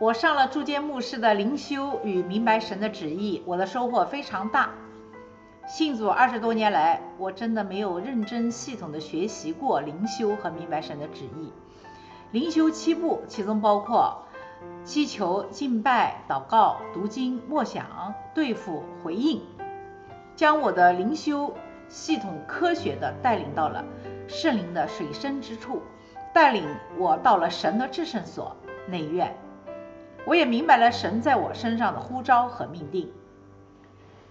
我上了铸剑牧师的灵修与明白神的旨意，我的收获非常大。信主二十多年来，我真的没有认真系统的学习过灵修和明白神的旨意。灵修七步，其中包括祈求、敬拜、祷告、读经、默想、对付、回应，将我的灵修系统科学的带领到了圣灵的水深之处，带领我到了神的至圣所内院。我也明白了神在我身上的呼召和命定。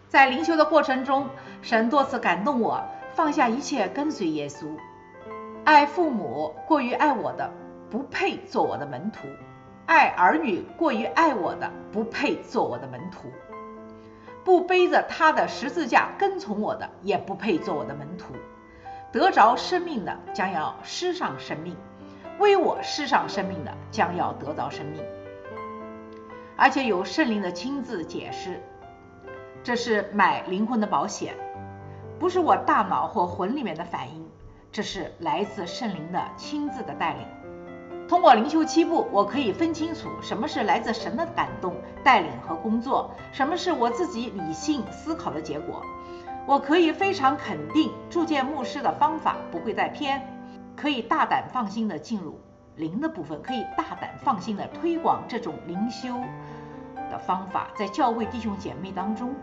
在灵修的过程中，神多次感动我放下一切跟随耶稣。爱父母过于爱我的，不配做我的门徒；爱儿女过于爱我的，不配做我的门徒；不背着他的十字架跟从我的，也不配做我的门徒。得着生命的将要失上生命，为我失上生命的将要得到生命。而且有圣灵的亲自解释，这是买灵魂的保险，不是我大脑或魂里面的反应，这是来自圣灵的亲自的带领。通过灵修七步，我可以分清楚什么是来自神的感动、带领和工作，什么是我自己理性思考的结果。我可以非常肯定，铸剑牧师的方法不会再偏，可以大胆放心的进入。灵的部分可以大胆放心的推广这种灵修的方法，在教会弟兄姐妹当中，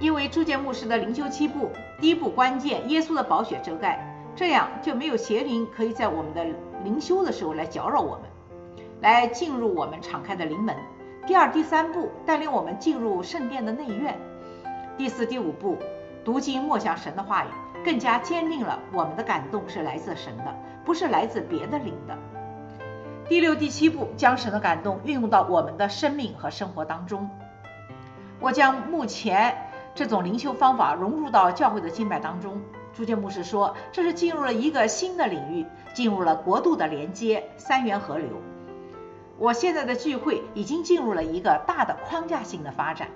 因为铸剑牧师的灵修七步，第一步关键，耶稣的宝血遮盖，这样就没有邪灵可以在我们的灵修的时候来搅扰我们，来进入我们敞开的灵门。第二、第三步带领我们进入圣殿的内院。第四、第五步读经默想神的话语，更加坚定了我们的感动是来自神的，不是来自别的灵的。第六、第七步，将神的感动运用到我们的生命和生活当中。我将目前这种灵修方法融入到教会的敬拜当中。朱建牧师说，这是进入了一个新的领域，进入了国度的连接，三元河流。我现在的聚会已经进入了一个大的框架性的发展，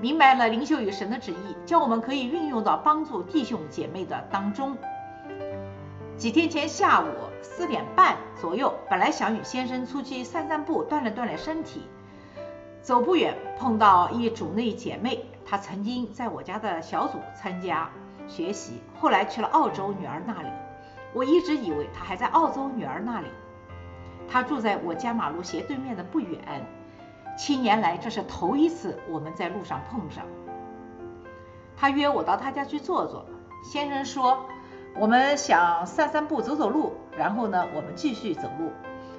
明白了灵修与神的旨意，叫我们可以运用到帮助弟兄姐妹的当中。几天前下午四点半左右，本来想与先生出去散散步，锻炼锻炼身体。走不远，碰到一组内姐妹，她曾经在我家的小组参加学习，后来去了澳洲女儿那里。我一直以为她还在澳洲女儿那里。她住在我家马路斜对面的不远。七年来，这是头一次我们在路上碰上。她约我到她家去坐坐。先生说。我们想散散步、走走路，然后呢，我们继续走路。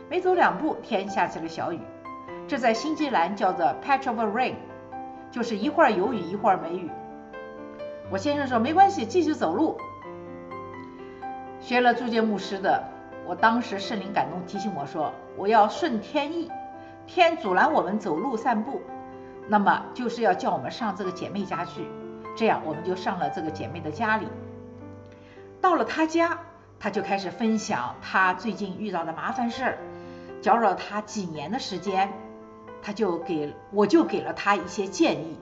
没走两步，天下起了小雨。这在新西兰叫做 patch of rain，就是一会儿有雨，一会儿没雨。我先生说没关系，继续走路。学了铸剑牧师的，我当时圣灵感动提醒我说，我要顺天意。天阻拦我们走路散步，那么就是要叫我们上这个姐妹家去。这样我们就上了这个姐妹的家里。到了他家，他就开始分享他最近遇到的麻烦事儿，搅扰他几年的时间，他就给我就给了他一些建议，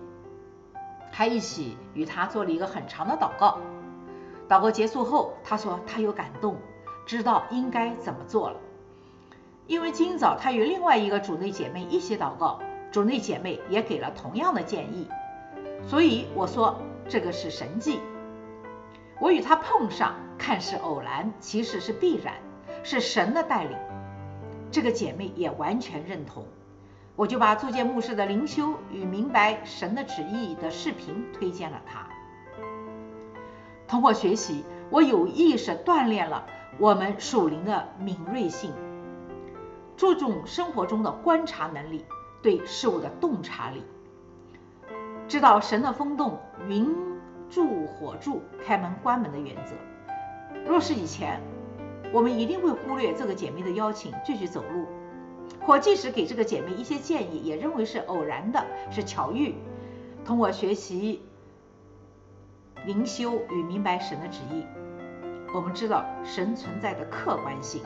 还一起与他做了一个很长的祷告。祷告结束后，他说他有感动，知道应该怎么做了。因为今早他与另外一个主内姐妹一起祷告，主内姐妹也给了同样的建议，所以我说这个是神迹。我与她碰上，看似偶然，其实是必然，是神的带领。这个姐妹也完全认同，我就把铸剑牧师的灵修与明白神的旨意的视频推荐了她。通过学习，我有意识锻炼了我们属灵的敏锐性，注重生活中的观察能力，对事物的洞察力，知道神的风动云。助火助开门关门的原则。若是以前，我们一定会忽略这个姐妹的邀请，继续走路，或即使给这个姐妹一些建议，也认为是偶然的，是巧遇。通过学习灵修与明白神的旨意，我们知道神存在的客观性，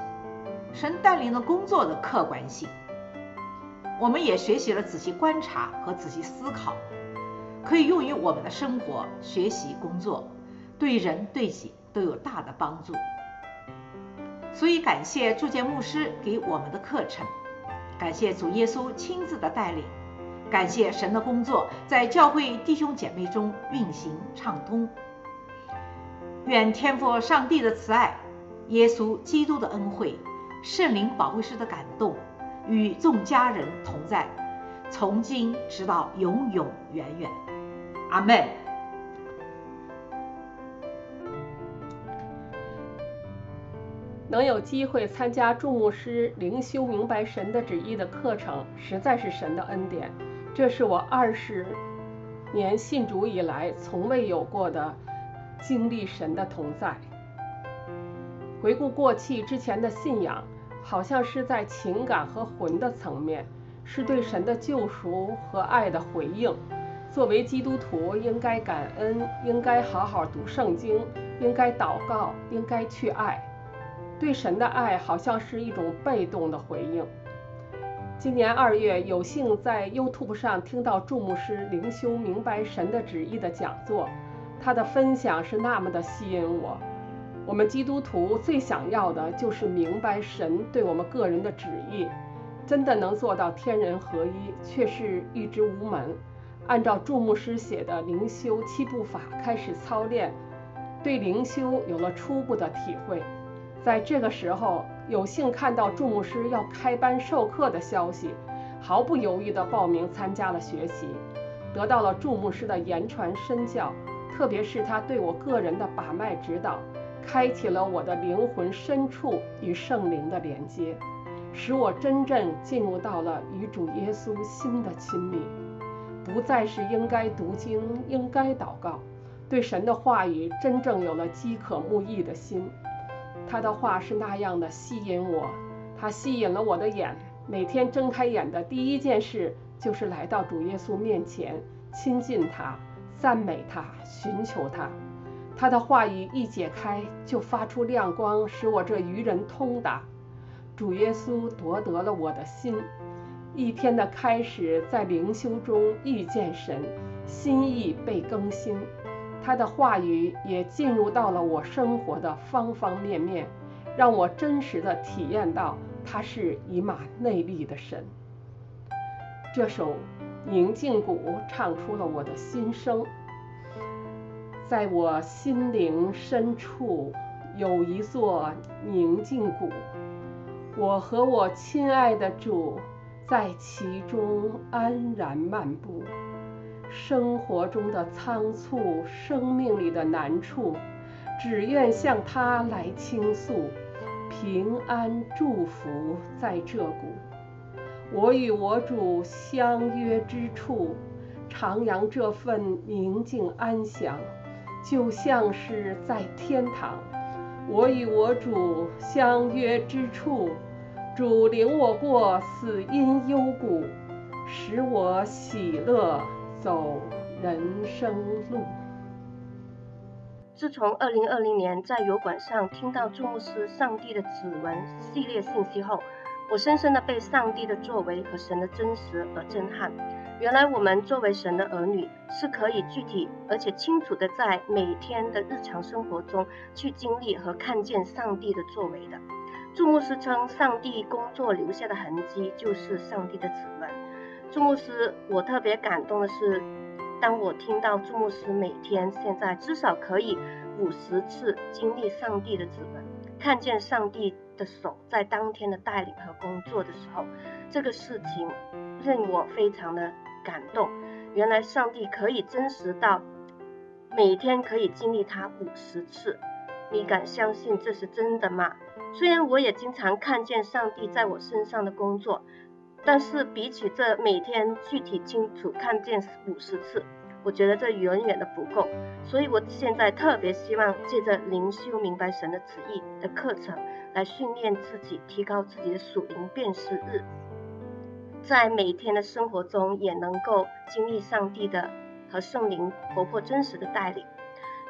神带领的工作的客观性。我们也学习了仔细观察和仔细思考。可以用于我们的生活、学习、工作，对人对己都有大的帮助。所以感谢铸剑牧师给我们的课程，感谢主耶稣亲自的带领，感谢神的工作在教会弟兄姐妹中运行畅通。愿天父上帝的慈爱、耶稣基督的恩惠、圣灵保惠师的感动与众家人同在，从今直到永永远远。阿门。能有机会参加注牧师灵修明白神的旨意的课程，实在是神的恩典。这是我二十年信主以来从未有过的经历神的同在。回顾过去之前的信仰，好像是在情感和魂的层面，是对神的救赎和爱的回应。作为基督徒，应该感恩，应该好好读圣经，应该祷告，应该去爱。对神的爱好像是一种被动的回应。今年二月，有幸在 YouTube 上听到祝牧师灵修明白神的旨意的讲座，他的分享是那么的吸引我。我们基督徒最想要的就是明白神对我们个人的旨意，真的能做到天人合一，却是欲知无门。按照祝牧师写的灵修七步法开始操练，对灵修有了初步的体会。在这个时候，有幸看到祝牧师要开班授课的消息，毫不犹豫地报名参加了学习，得到了祝牧师的言传身教，特别是他对我个人的把脉指导，开启了我的灵魂深处与圣灵的连接，使我真正进入到了与主耶稣新的亲密，不再是应该读经、应该祷告，对神的话语真正有了饥渴慕义的心。他的话是那样的吸引我，他吸引了我的眼。每天睁开眼的第一件事就是来到主耶稣面前，亲近他，赞美他，寻求他。他的话语一解开，就发出亮光，使我这愚人通达。主耶稣夺得了我的心。一天的开始，在灵修中遇见神，心意被更新。他的话语也进入到了我生活的方方面面，让我真实的体验到他是以马内利的神。这首宁静谷唱出了我的心声，在我心灵深处有一座宁静谷，我和我亲爱的主在其中安然漫步。生活中的仓促，生命里的难处，只愿向他来倾诉，平安祝福在这股。我与我主相约之处，徜徉这份宁静安详，就像是在天堂。我与我主相约之处，主领我过死荫幽谷，使我喜乐。走人生路。自从二零二零年在油管上听到注牧师《上帝的指纹》系列信息后，我深深的被上帝的作为和神的真实而震撼。原来我们作为神的儿女，是可以具体而且清楚的在每天的日常生活中去经历和看见上帝的作为的。注牧师称，上帝工作留下的痕迹就是上帝的指纹。朱牧师，我特别感动的是，当我听到朱牧师每天现在至少可以五十次经历上帝的指纹，看见上帝的手在当天的带领和工作的时候，这个事情令我非常的感动。原来上帝可以真实到每天可以经历他五十次，你敢相信这是真的吗？虽然我也经常看见上帝在我身上的工作。但是比起这每天具体清楚看见五十次，我觉得这远远的不够。所以我现在特别希望借着灵修明白神的旨意的课程，来训练自己，提高自己的属灵辨识日，在每天的生活中也能够经历上帝的和圣灵活泼真实的带领。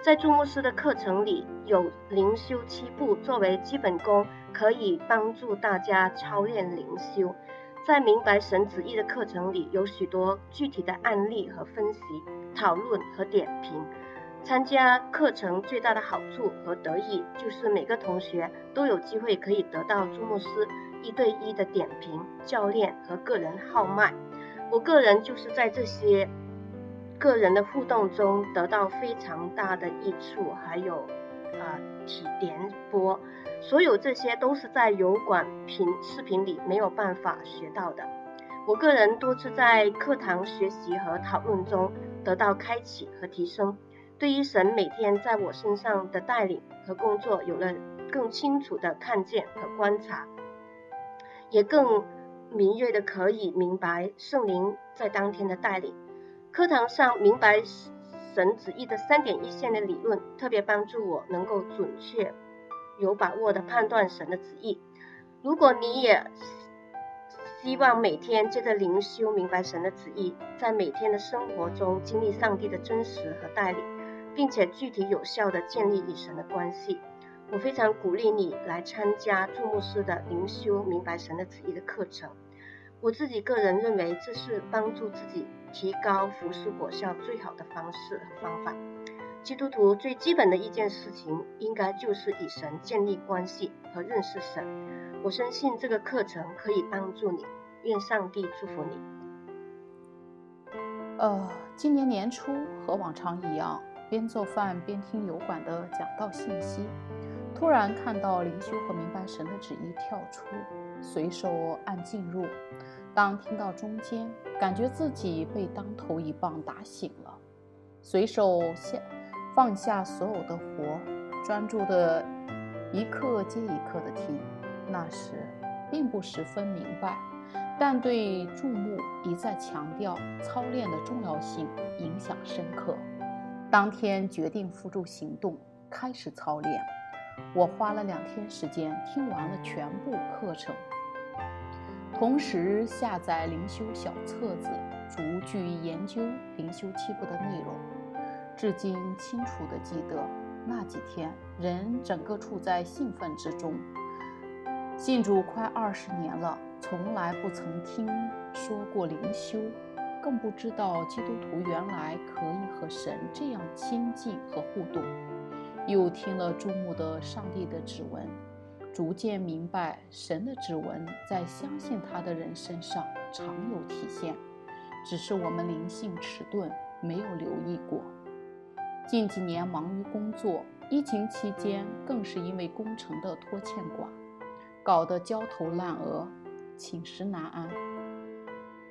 在注牧师的课程里，有灵修七步作为基本功，可以帮助大家操练灵修。在明白神旨意的课程里，有许多具体的案例和分析、讨论和点评。参加课程最大的好处和得益，就是每个同学都有机会可以得到朱牧师一对一的点评、教练和个人号脉。我个人就是在这些个人的互动中得到非常大的益处，还有啊体点播，所有这些都是在油管频视频里没有办法学到的。我个人多次在课堂学习和讨论中得到开启和提升，对于神每天在我身上的带领和工作有了更清楚的看见和观察，也更敏锐的可以明白圣灵在当天的带领。课堂上明白神旨意的三点一线的理论，特别帮助我能够准确、有把握的判断神的旨意。如果你也希望每天借着灵修明白神的旨意，在每天的生活中经历上帝的真实和带领，并且具体有效的建立与神的关系。我非常鼓励你来参加注牧师的灵修明白神的旨意的课程。我自己个人认为，这是帮助自己提高服侍果效最好的方式和方法。基督徒最基本的一件事情，应该就是与神建立关系和认识神。我相信这个课程可以帮助你。愿上帝祝福你。呃，今年年初和往常一样，边做饭边听油管的讲道信息，突然看到灵修和明白神的旨意跳出，随手按进入。当听到中间，感觉自己被当头一棒打醒了，随手下放下所有的活，专注的一刻接一刻的听。那时并不十分明白。但对注目一再强调操练的重要性，影响深刻。当天决定付诸行动，开始操练。我花了两天时间听完了全部课程，同时下载灵修小册子，逐句研究灵修七步的内容。至今清楚地记得那几天，人整个处在兴奋之中。信主快二十年了。从来不曾听说过灵修，更不知道基督徒原来可以和神这样亲近和互动。又听了注目的上帝的指纹，逐渐明白神的指纹在相信他的人身上常有体现，只是我们灵性迟钝，没有留意过。近几年忙于工作，疫情期间更是因为工程的拖欠寡，搞得焦头烂额。寝食难安，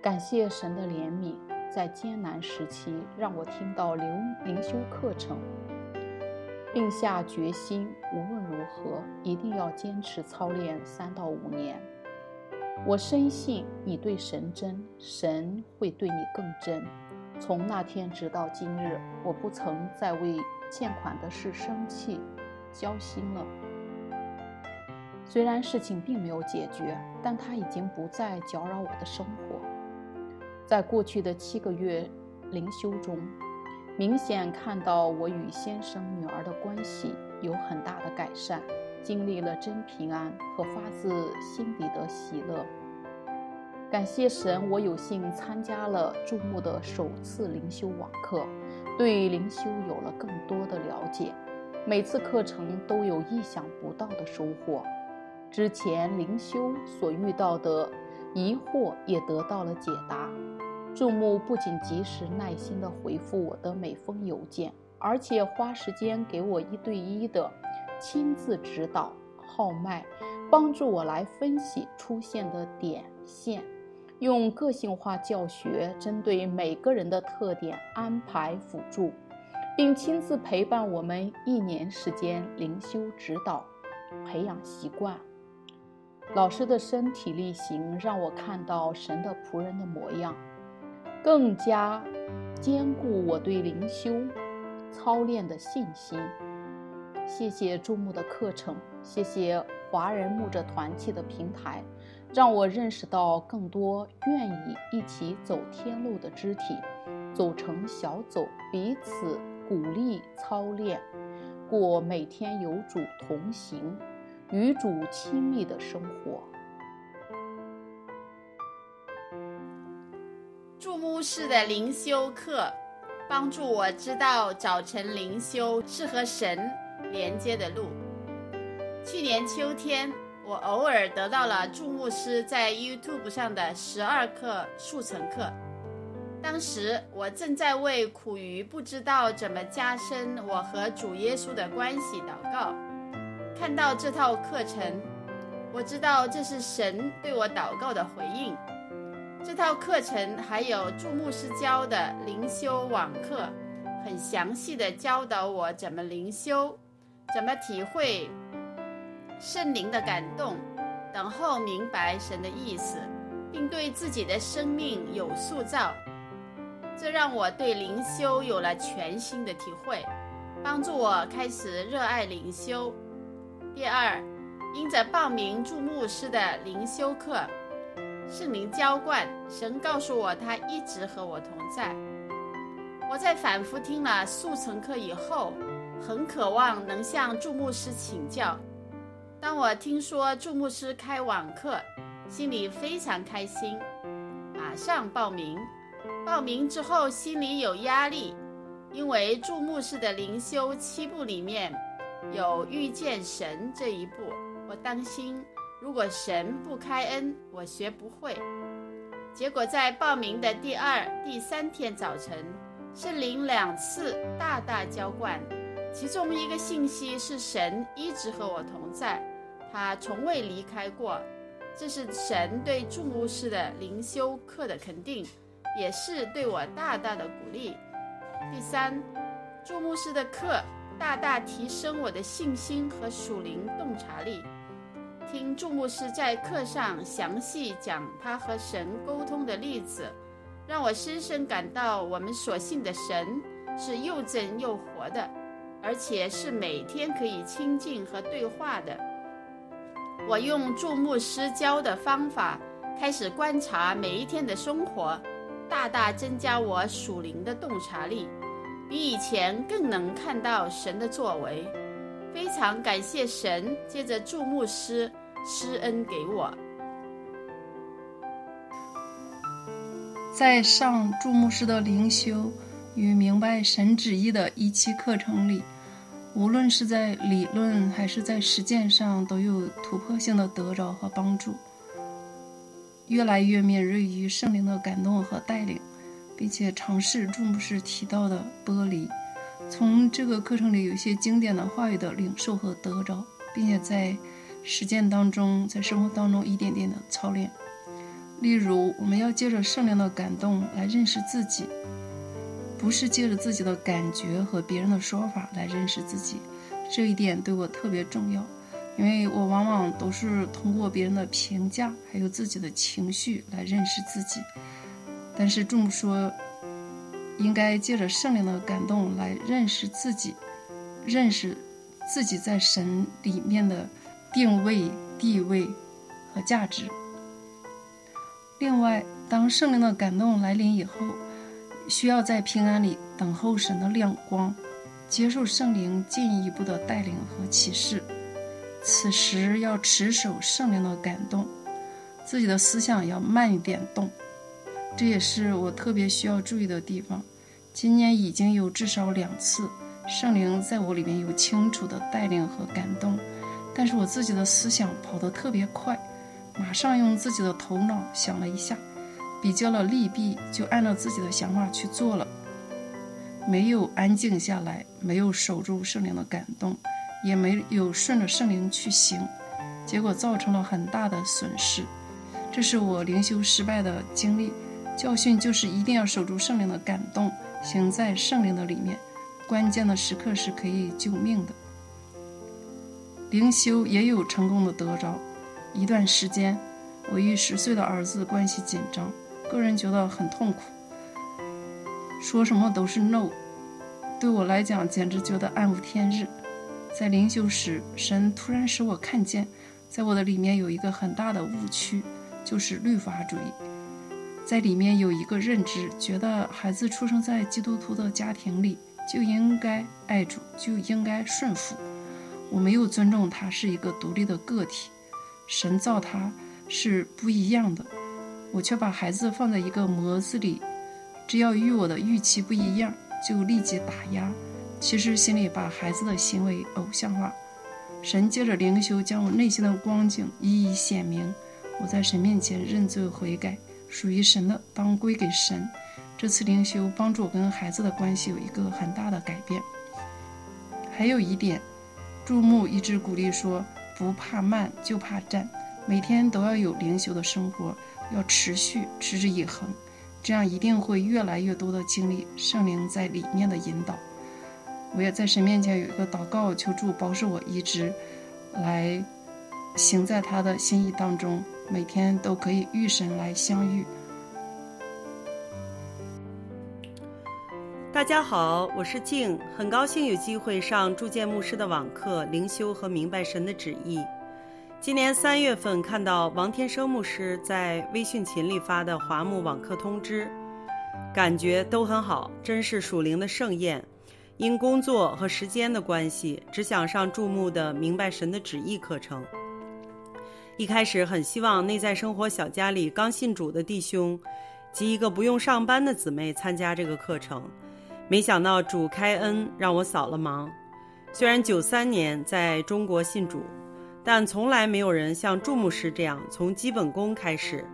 感谢神的怜悯，在艰难时期让我听到灵灵修课程，并下决心无论何一定要坚持操练三到五年。我深信你对神真，神会对你更真。从那天直到今日，我不曾再为欠款的事生气、焦心了。虽然事情并没有解决，但它已经不再搅扰我的生活。在过去的七个月灵修中，明显看到我与先生女儿的关系有很大的改善，经历了真平安和发自心底的喜乐。感谢神，我有幸参加了注目的首次灵修网课，对灵修有了更多的了解。每次课程都有意想不到的收获。之前灵修所遇到的疑惑也得到了解答。注目不仅及时耐心地回复我的每封邮件，而且花时间给我一对一的亲自指导号脉，帮助我来分析出现的点线，用个性化教学针对每个人的特点安排辅助，并亲自陪伴我们一年时间灵修指导，培养习惯。老师的身体力行让我看到神的仆人的模样，更加坚固我对灵修操练的信心。谢谢注目的课程，谢谢华人牧者团契的平台，让我认识到更多愿意一起走天路的肢体，组成小组，彼此鼓励操练，过每天有主同行。与主亲密的生活。注目式的灵修课，帮助我知道早晨灵修是和神连接的路。去年秋天，我偶尔得到了祝牧师在 YouTube 上的十二课速成课。当时我正在为苦于不知道怎么加深我和主耶稣的关系祷告。看到这套课程，我知道这是神对我祷告的回应。这套课程还有祝牧师教的灵修网课，很详细的教导我怎么灵修，怎么体会圣灵的感动，等候明白神的意思，并对自己的生命有塑造。这让我对灵修有了全新的体会，帮助我开始热爱灵修。第二，因着报名祝牧师的灵修课，圣灵浇灌，神告诉我他一直和我同在。我在反复听了速成课以后，很渴望能向祝牧师请教。当我听说祝牧师开网课，心里非常开心，马上报名。报名之后心里有压力，因为注牧师的灵修七步里面有遇见神这一步，我担心如果神不开恩，我学不会。结果在报名的第二、第三天早晨，圣灵两次大大浇灌，其中一个信息是神一直和我同在，他从未离开过，这是神对注牧师的灵修课的肯定。也是对我大大的鼓励。第三，注牧师的课大大提升我的信心和属灵洞察力。听注牧师在课上详细讲他和神沟通的例子，让我深深感到我们所信的神是又真又活的，而且是每天可以亲近和对话的。我用注牧师教的方法开始观察每一天的生活。大大增加我属灵的洞察力，比以前更能看到神的作为。非常感谢神，借着祝牧师施恩给我。在上祝牧师的灵修与明白神旨意的一期课程里，无论是在理论还是在实践上，都有突破性的得着和帮助。越来越敏锐于圣灵的感动和带领，并且尝试注牧师提到的剥离，从这个课程里有一些经典的话语的领受和得着，并且在实践当中，在生活当中一点点的操练。例如，我们要借着圣灵的感动来认识自己，不是借着自己的感觉和别人的说法来认识自己，这一点对我特别重要。因为我往往都是通过别人的评价，还有自己的情绪来认识自己，但是众说，应该借着圣灵的感动来认识自己，认识自己在神里面的定位、地位和价值。另外，当圣灵的感动来临以后，需要在平安里等候神的亮光，接受圣灵进一步的带领和启示。此时要持守圣灵的感动，自己的思想要慢一点动，这也是我特别需要注意的地方。今年已经有至少两次，圣灵在我里面有清楚的带领和感动，但是我自己的思想跑得特别快，马上用自己的头脑想了一下，比较了利弊，就按照自己的想法去做了，没有安静下来，没有守住圣灵的感动。也没有顺着圣灵去行，结果造成了很大的损失。这是我灵修失败的经历教训，就是一定要守住圣灵的感动，行在圣灵的里面。关键的时刻是可以救命的。灵修也有成功的得着。一段时间，我与十岁的儿子关系紧张，个人觉得很痛苦，说什么都是 no，对我来讲简直觉得暗无天日。在灵修时，神突然使我看见，在我的里面有一个很大的误区，就是律法主义。在里面有一个认知，觉得孩子出生在基督徒的家庭里就应该爱主，就应该顺服。我没有尊重他是一个独立的个体，神造他是不一样的，我却把孩子放在一个模子里，只要与我的预期不一样，就立即打压。其实心里把孩子的行为偶像化，神借着灵修将我内心的光景一一显明。我在神面前认罪悔改，属于神的当归给神。这次灵修帮助我跟孩子的关系有一个很大的改变。还有一点，注目一直鼓励说，不怕慢，就怕站。每天都要有灵修的生活，要持续持之以恒，这样一定会越来越多的经历圣灵在里面的引导。我也在神面前有一个祷告，求助保守我一直来行在他的心意当中，每天都可以遇神来相遇。大家好，我是静，很高兴有机会上铸剑牧师的网课灵修和明白神的旨意。今年三月份看到王天生牧师在微信群里发的华牧网课通知，感觉都很好，真是属灵的盛宴。因工作和时间的关系，只想上注目的明白神的旨意课程。一开始很希望内在生活小家里刚信主的弟兄及一个不用上班的姊妹参加这个课程。没想到主开恩让我扫了盲。虽然九三年在中国信主，但从来没有人像祝牧师这样从基本功开始，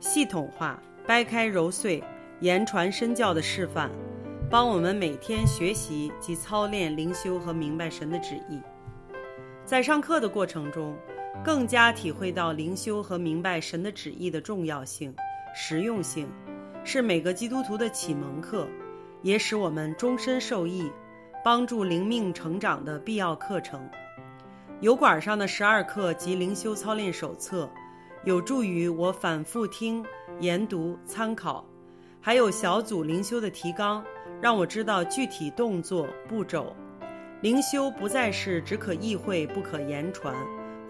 系统化、掰开揉碎、言传身教的示范，帮我们每天学习及操练灵修和明白神的旨意。在上课的过程中，更加体会到灵修和明白神的旨意的重要性、实用性，是每个基督徒的启蒙课。也使我们终身受益，帮助灵命成长的必要课程。油管上的十二课及灵修操练手册，有助于我反复听、研读、参考。还有小组灵修的提纲，让我知道具体动作步骤。灵修不再是只可意会不可言传，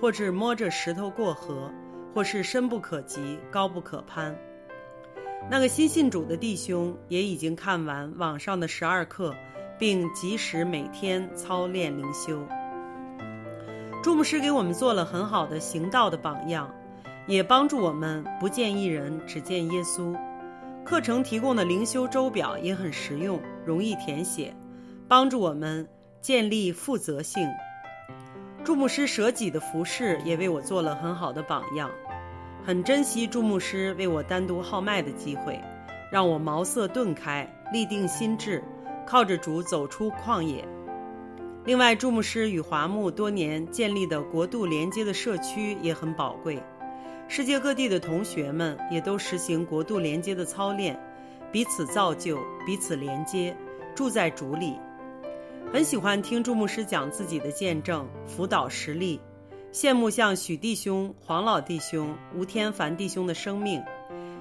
或是摸着石头过河，或是深不可及、高不可攀。那个新信主的弟兄也已经看完网上的十二课，并及时每天操练灵修。注牧师给我们做了很好的行道的榜样，也帮助我们不见一人，只见耶稣。课程提供的灵修周表也很实用，容易填写，帮助我们建立负责性。祝牧师舍己的服饰也为我做了很好的榜样。很珍惜祝牧师为我单独号脉的机会，让我茅塞顿开，立定心智，靠着主走出旷野。另外，祝牧师与华牧多年建立的国度连接的社区也很宝贵，世界各地的同学们也都实行国度连接的操练，彼此造就，彼此连接，住在主里。很喜欢听祝牧师讲自己的见证，辅导实例。羡慕像许弟兄、黄老弟兄、吴天凡弟兄的生命，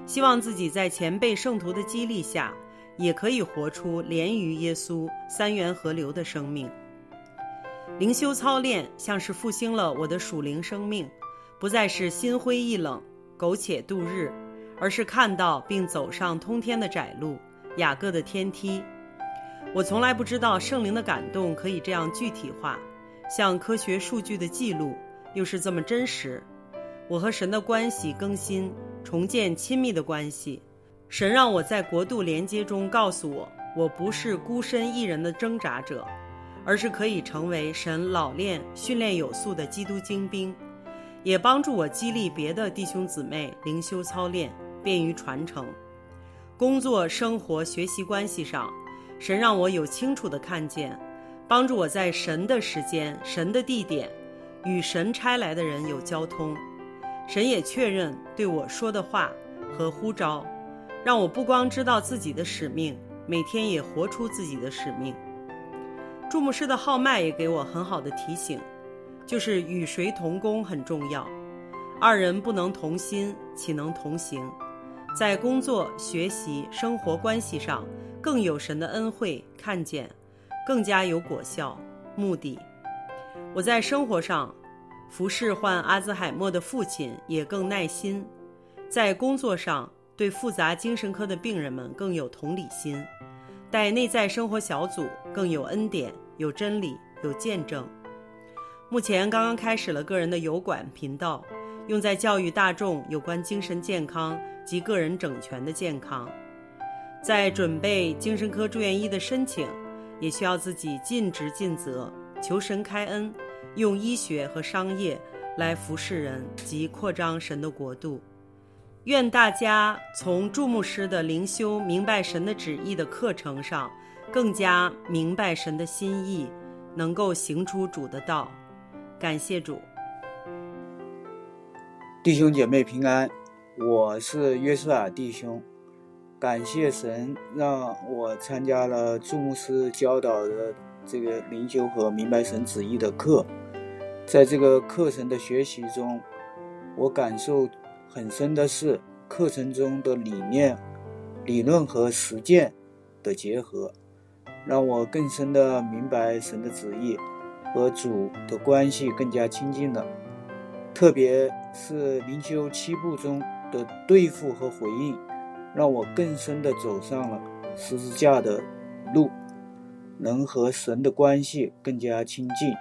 希望自己在前辈圣徒的激励下，也可以活出连于耶稣、三元河流的生命。灵修操练像是复兴了我的属灵生命，不再是心灰意冷、苟且度日，而是看到并走上通天的窄路、雅各的天梯。我从来不知道圣灵的感动可以这样具体化，像科学数据的记录。又是这么真实，我和神的关系更新、重建亲密的关系。神让我在国度连接中告诉我，我不是孤身一人的挣扎者，而是可以成为神老练、训练有素的基督精兵，也帮助我激励别的弟兄姊妹灵修操练，便于传承。工作、生活、学习关系上，神让我有清楚的看见，帮助我在神的时间、神的地点。与神差来的人有交通，神也确认对我说的话和呼召，让我不光知道自己的使命，每天也活出自己的使命。祝牧师的号脉也给我很好的提醒，就是与谁同工很重要，二人不能同心，岂能同行？在工作、学习、生活关系上，更有神的恩惠看见，更加有果效。目的。我在生活上，服侍患阿兹海默的父亲也更耐心；在工作上，对复杂精神科的病人们更有同理心；带内在生活小组更有恩典、有真理、有见证。目前刚刚开始了个人的油管频道，用在教育大众有关精神健康及个人整全的健康。在准备精神科住院医的申请，也需要自己尽职尽责。求神开恩，用医学和商业来服侍人及扩张神的国度。愿大家从祝牧师的灵修明白神的旨意的课程上，更加明白神的心意，能够行出主的道。感谢主，弟兄姐妹平安，我是约瑟尔弟兄。感谢神让我参加了祝牧师教导的这个灵修和明白神旨意的课，在这个课程的学习中，我感受很深的是课程中的理念、理论和实践的结合，让我更深的明白神的旨意和主的关系更加亲近了。特别是灵修七步中的对付和回应。让我更深的走上了十字架的路，能和神的关系更加亲近。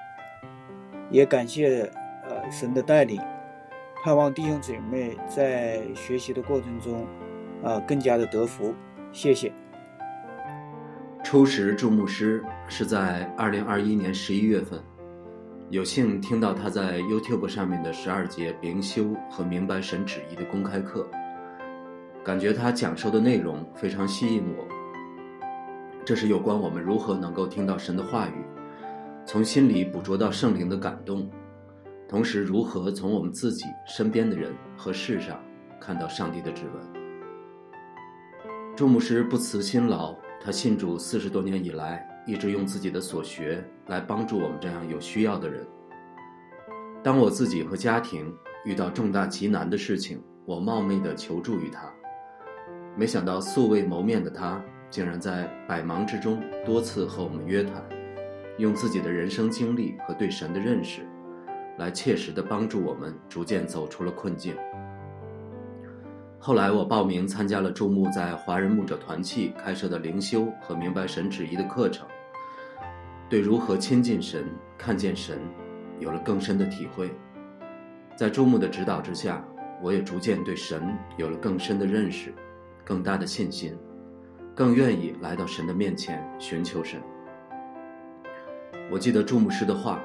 也感谢呃神的带领，盼望弟兄姐妹在学习的过程中啊更加的得福。谢谢。初识祝牧师是在二零二一年十一月份，有幸听到他在 YouTube 上面的十二节灵修和明白神旨意的公开课。感觉他讲授的内容非常吸引我。这是有关我们如何能够听到神的话语，从心里捕捉到圣灵的感动，同时如何从我们自己身边的人和事上看到上帝的指纹。祝牧师不辞辛劳，他信主四十多年以来，一直用自己的所学来帮助我们这样有需要的人。当我自己和家庭遇到重大极难的事情，我冒昧的求助于他。没想到素未谋面的他，竟然在百忙之中多次和我们约谈，用自己的人生经历和对神的认识，来切实的帮助我们逐渐走出了困境。后来我报名参加了注目在华人牧者团契开设的灵修和明白神旨意的课程，对如何亲近神、看见神，有了更深的体会。在注目的指导之下，我也逐渐对神有了更深的认识。更大的信心，更愿意来到神的面前寻求神。我记得祝牧师的话：“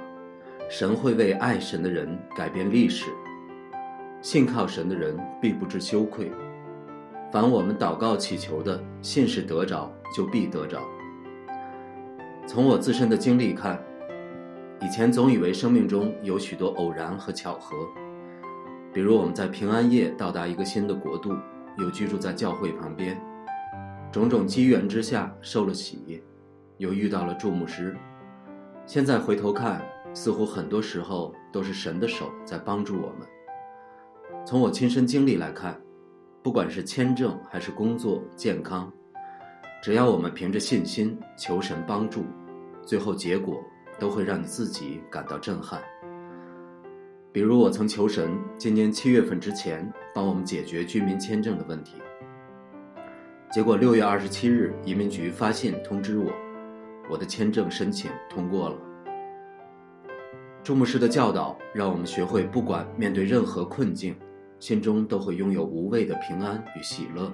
神会为爱神的人改变历史，信靠神的人必不知羞愧。凡我们祷告祈求的，信是得着，就必得着。”从我自身的经历看，以前总以为生命中有许多偶然和巧合，比如我们在平安夜到达一个新的国度。又居住在教会旁边，种种机缘之下受了洗，又遇到了祝牧师。现在回头看，似乎很多时候都是神的手在帮助我们。从我亲身经历来看，不管是签证还是工作、健康，只要我们凭着信心求神帮助，最后结果都会让你自己感到震撼。比如，我曾求神，今年七月份之前帮我们解决居民签证的问题。结果六月二十七日，移民局发信通知我，我的签证申请通过了。朱牧师的教导让我们学会，不管面对任何困境，心中都会拥有无畏的平安与喜乐，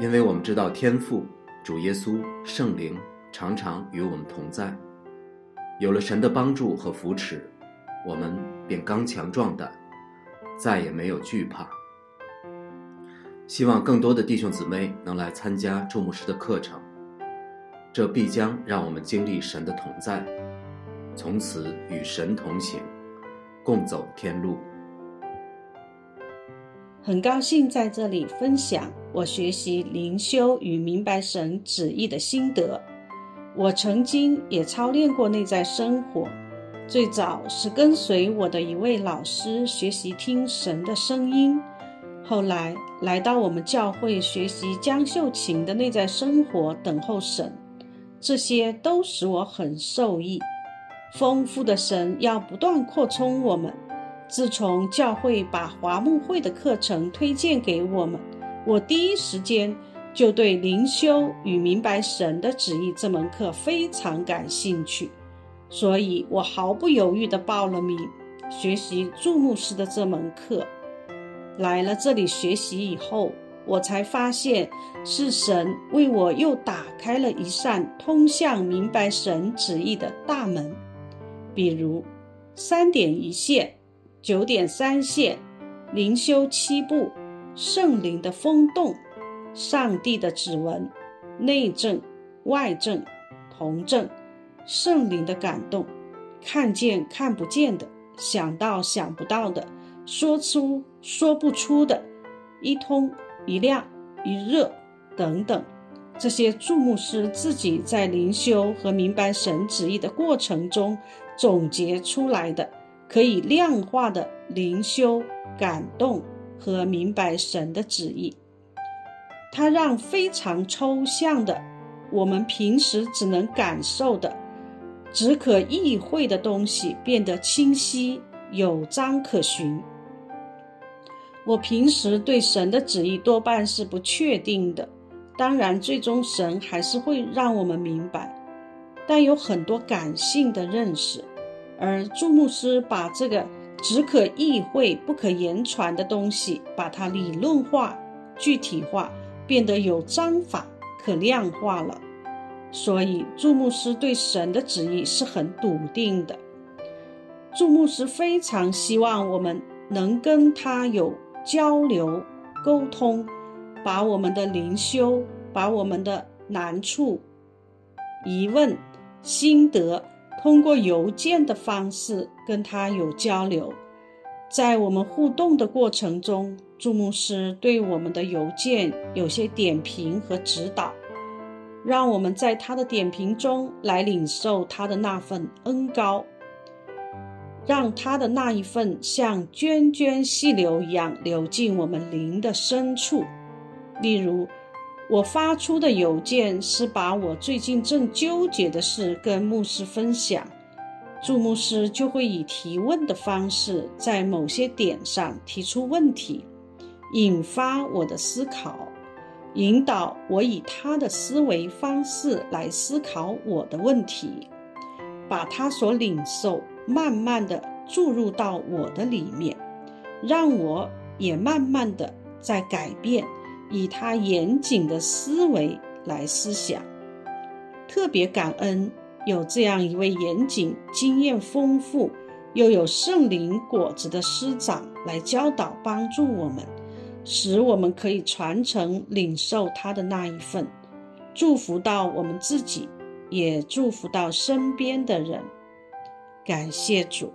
因为我们知道天父、主耶稣、圣灵常常与我们同在。有了神的帮助和扶持。我们便刚强壮胆，再也没有惧怕。希望更多的弟兄姊妹能来参加注牧师的课程，这必将让我们经历神的同在，从此与神同行，共走天路。很高兴在这里分享我学习灵修与明白神旨意的心得。我曾经也操练过内在生活。最早是跟随我的一位老师学习听神的声音，后来来到我们教会学习江秀琴的内在生活，等候神，这些都使我很受益。丰富的神要不断扩充我们。自从教会把华牧会的课程推荐给我们，我第一时间就对灵修与明白神的旨意这门课非常感兴趣。所以我毫不犹豫地报了名，学习注牧师的这门课。来了这里学习以后，我才发现是神为我又打开了一扇通向明白神旨意的大门。比如三点一线、九点三线、灵修七步、圣灵的风动、上帝的指纹、内证、外证、同证、圣灵的感动、看见看不见的、想到想不到的、说出说不出的、一通一亮一热等等。这些注牧师自己在灵修和明白神旨意的过程中总结出来的，可以量化的灵修感动和明白神的旨意。它让非常抽象的、我们平时只能感受的、只可意会的东西变得清晰、有章可循。我平时对神的旨意多半是不确定的。当然，最终神还是会让我们明白，但有很多感性的认识，而注牧师把这个只可意会不可言传的东西，把它理论化、具体化，变得有章法、可量化了。所以，注牧师对神的旨意是很笃定的。注牧师非常希望我们能跟他有交流、沟通。把我们的灵修，把我们的难处、疑问、心得，通过邮件的方式跟他有交流。在我们互动的过程中，祝牧师对我们的邮件有些点评和指导，让我们在他的点评中来领受他的那份恩高，让他的那一份像涓涓细流一样流进我们灵的深处。例如，我发出的邮件是把我最近正纠结的事跟牧师分享，祝牧师就会以提问的方式，在某些点上提出问题，引发我的思考，引导我以他的思维方式来思考我的问题，把他所领受慢慢的注入到我的里面，让我也慢慢的在改变。以他严谨的思维来思想，特别感恩有这样一位严谨、经验丰富又有圣灵果子的师长来教导帮助我们，使我们可以传承领受他的那一份，祝福到我们自己，也祝福到身边的人。感谢主。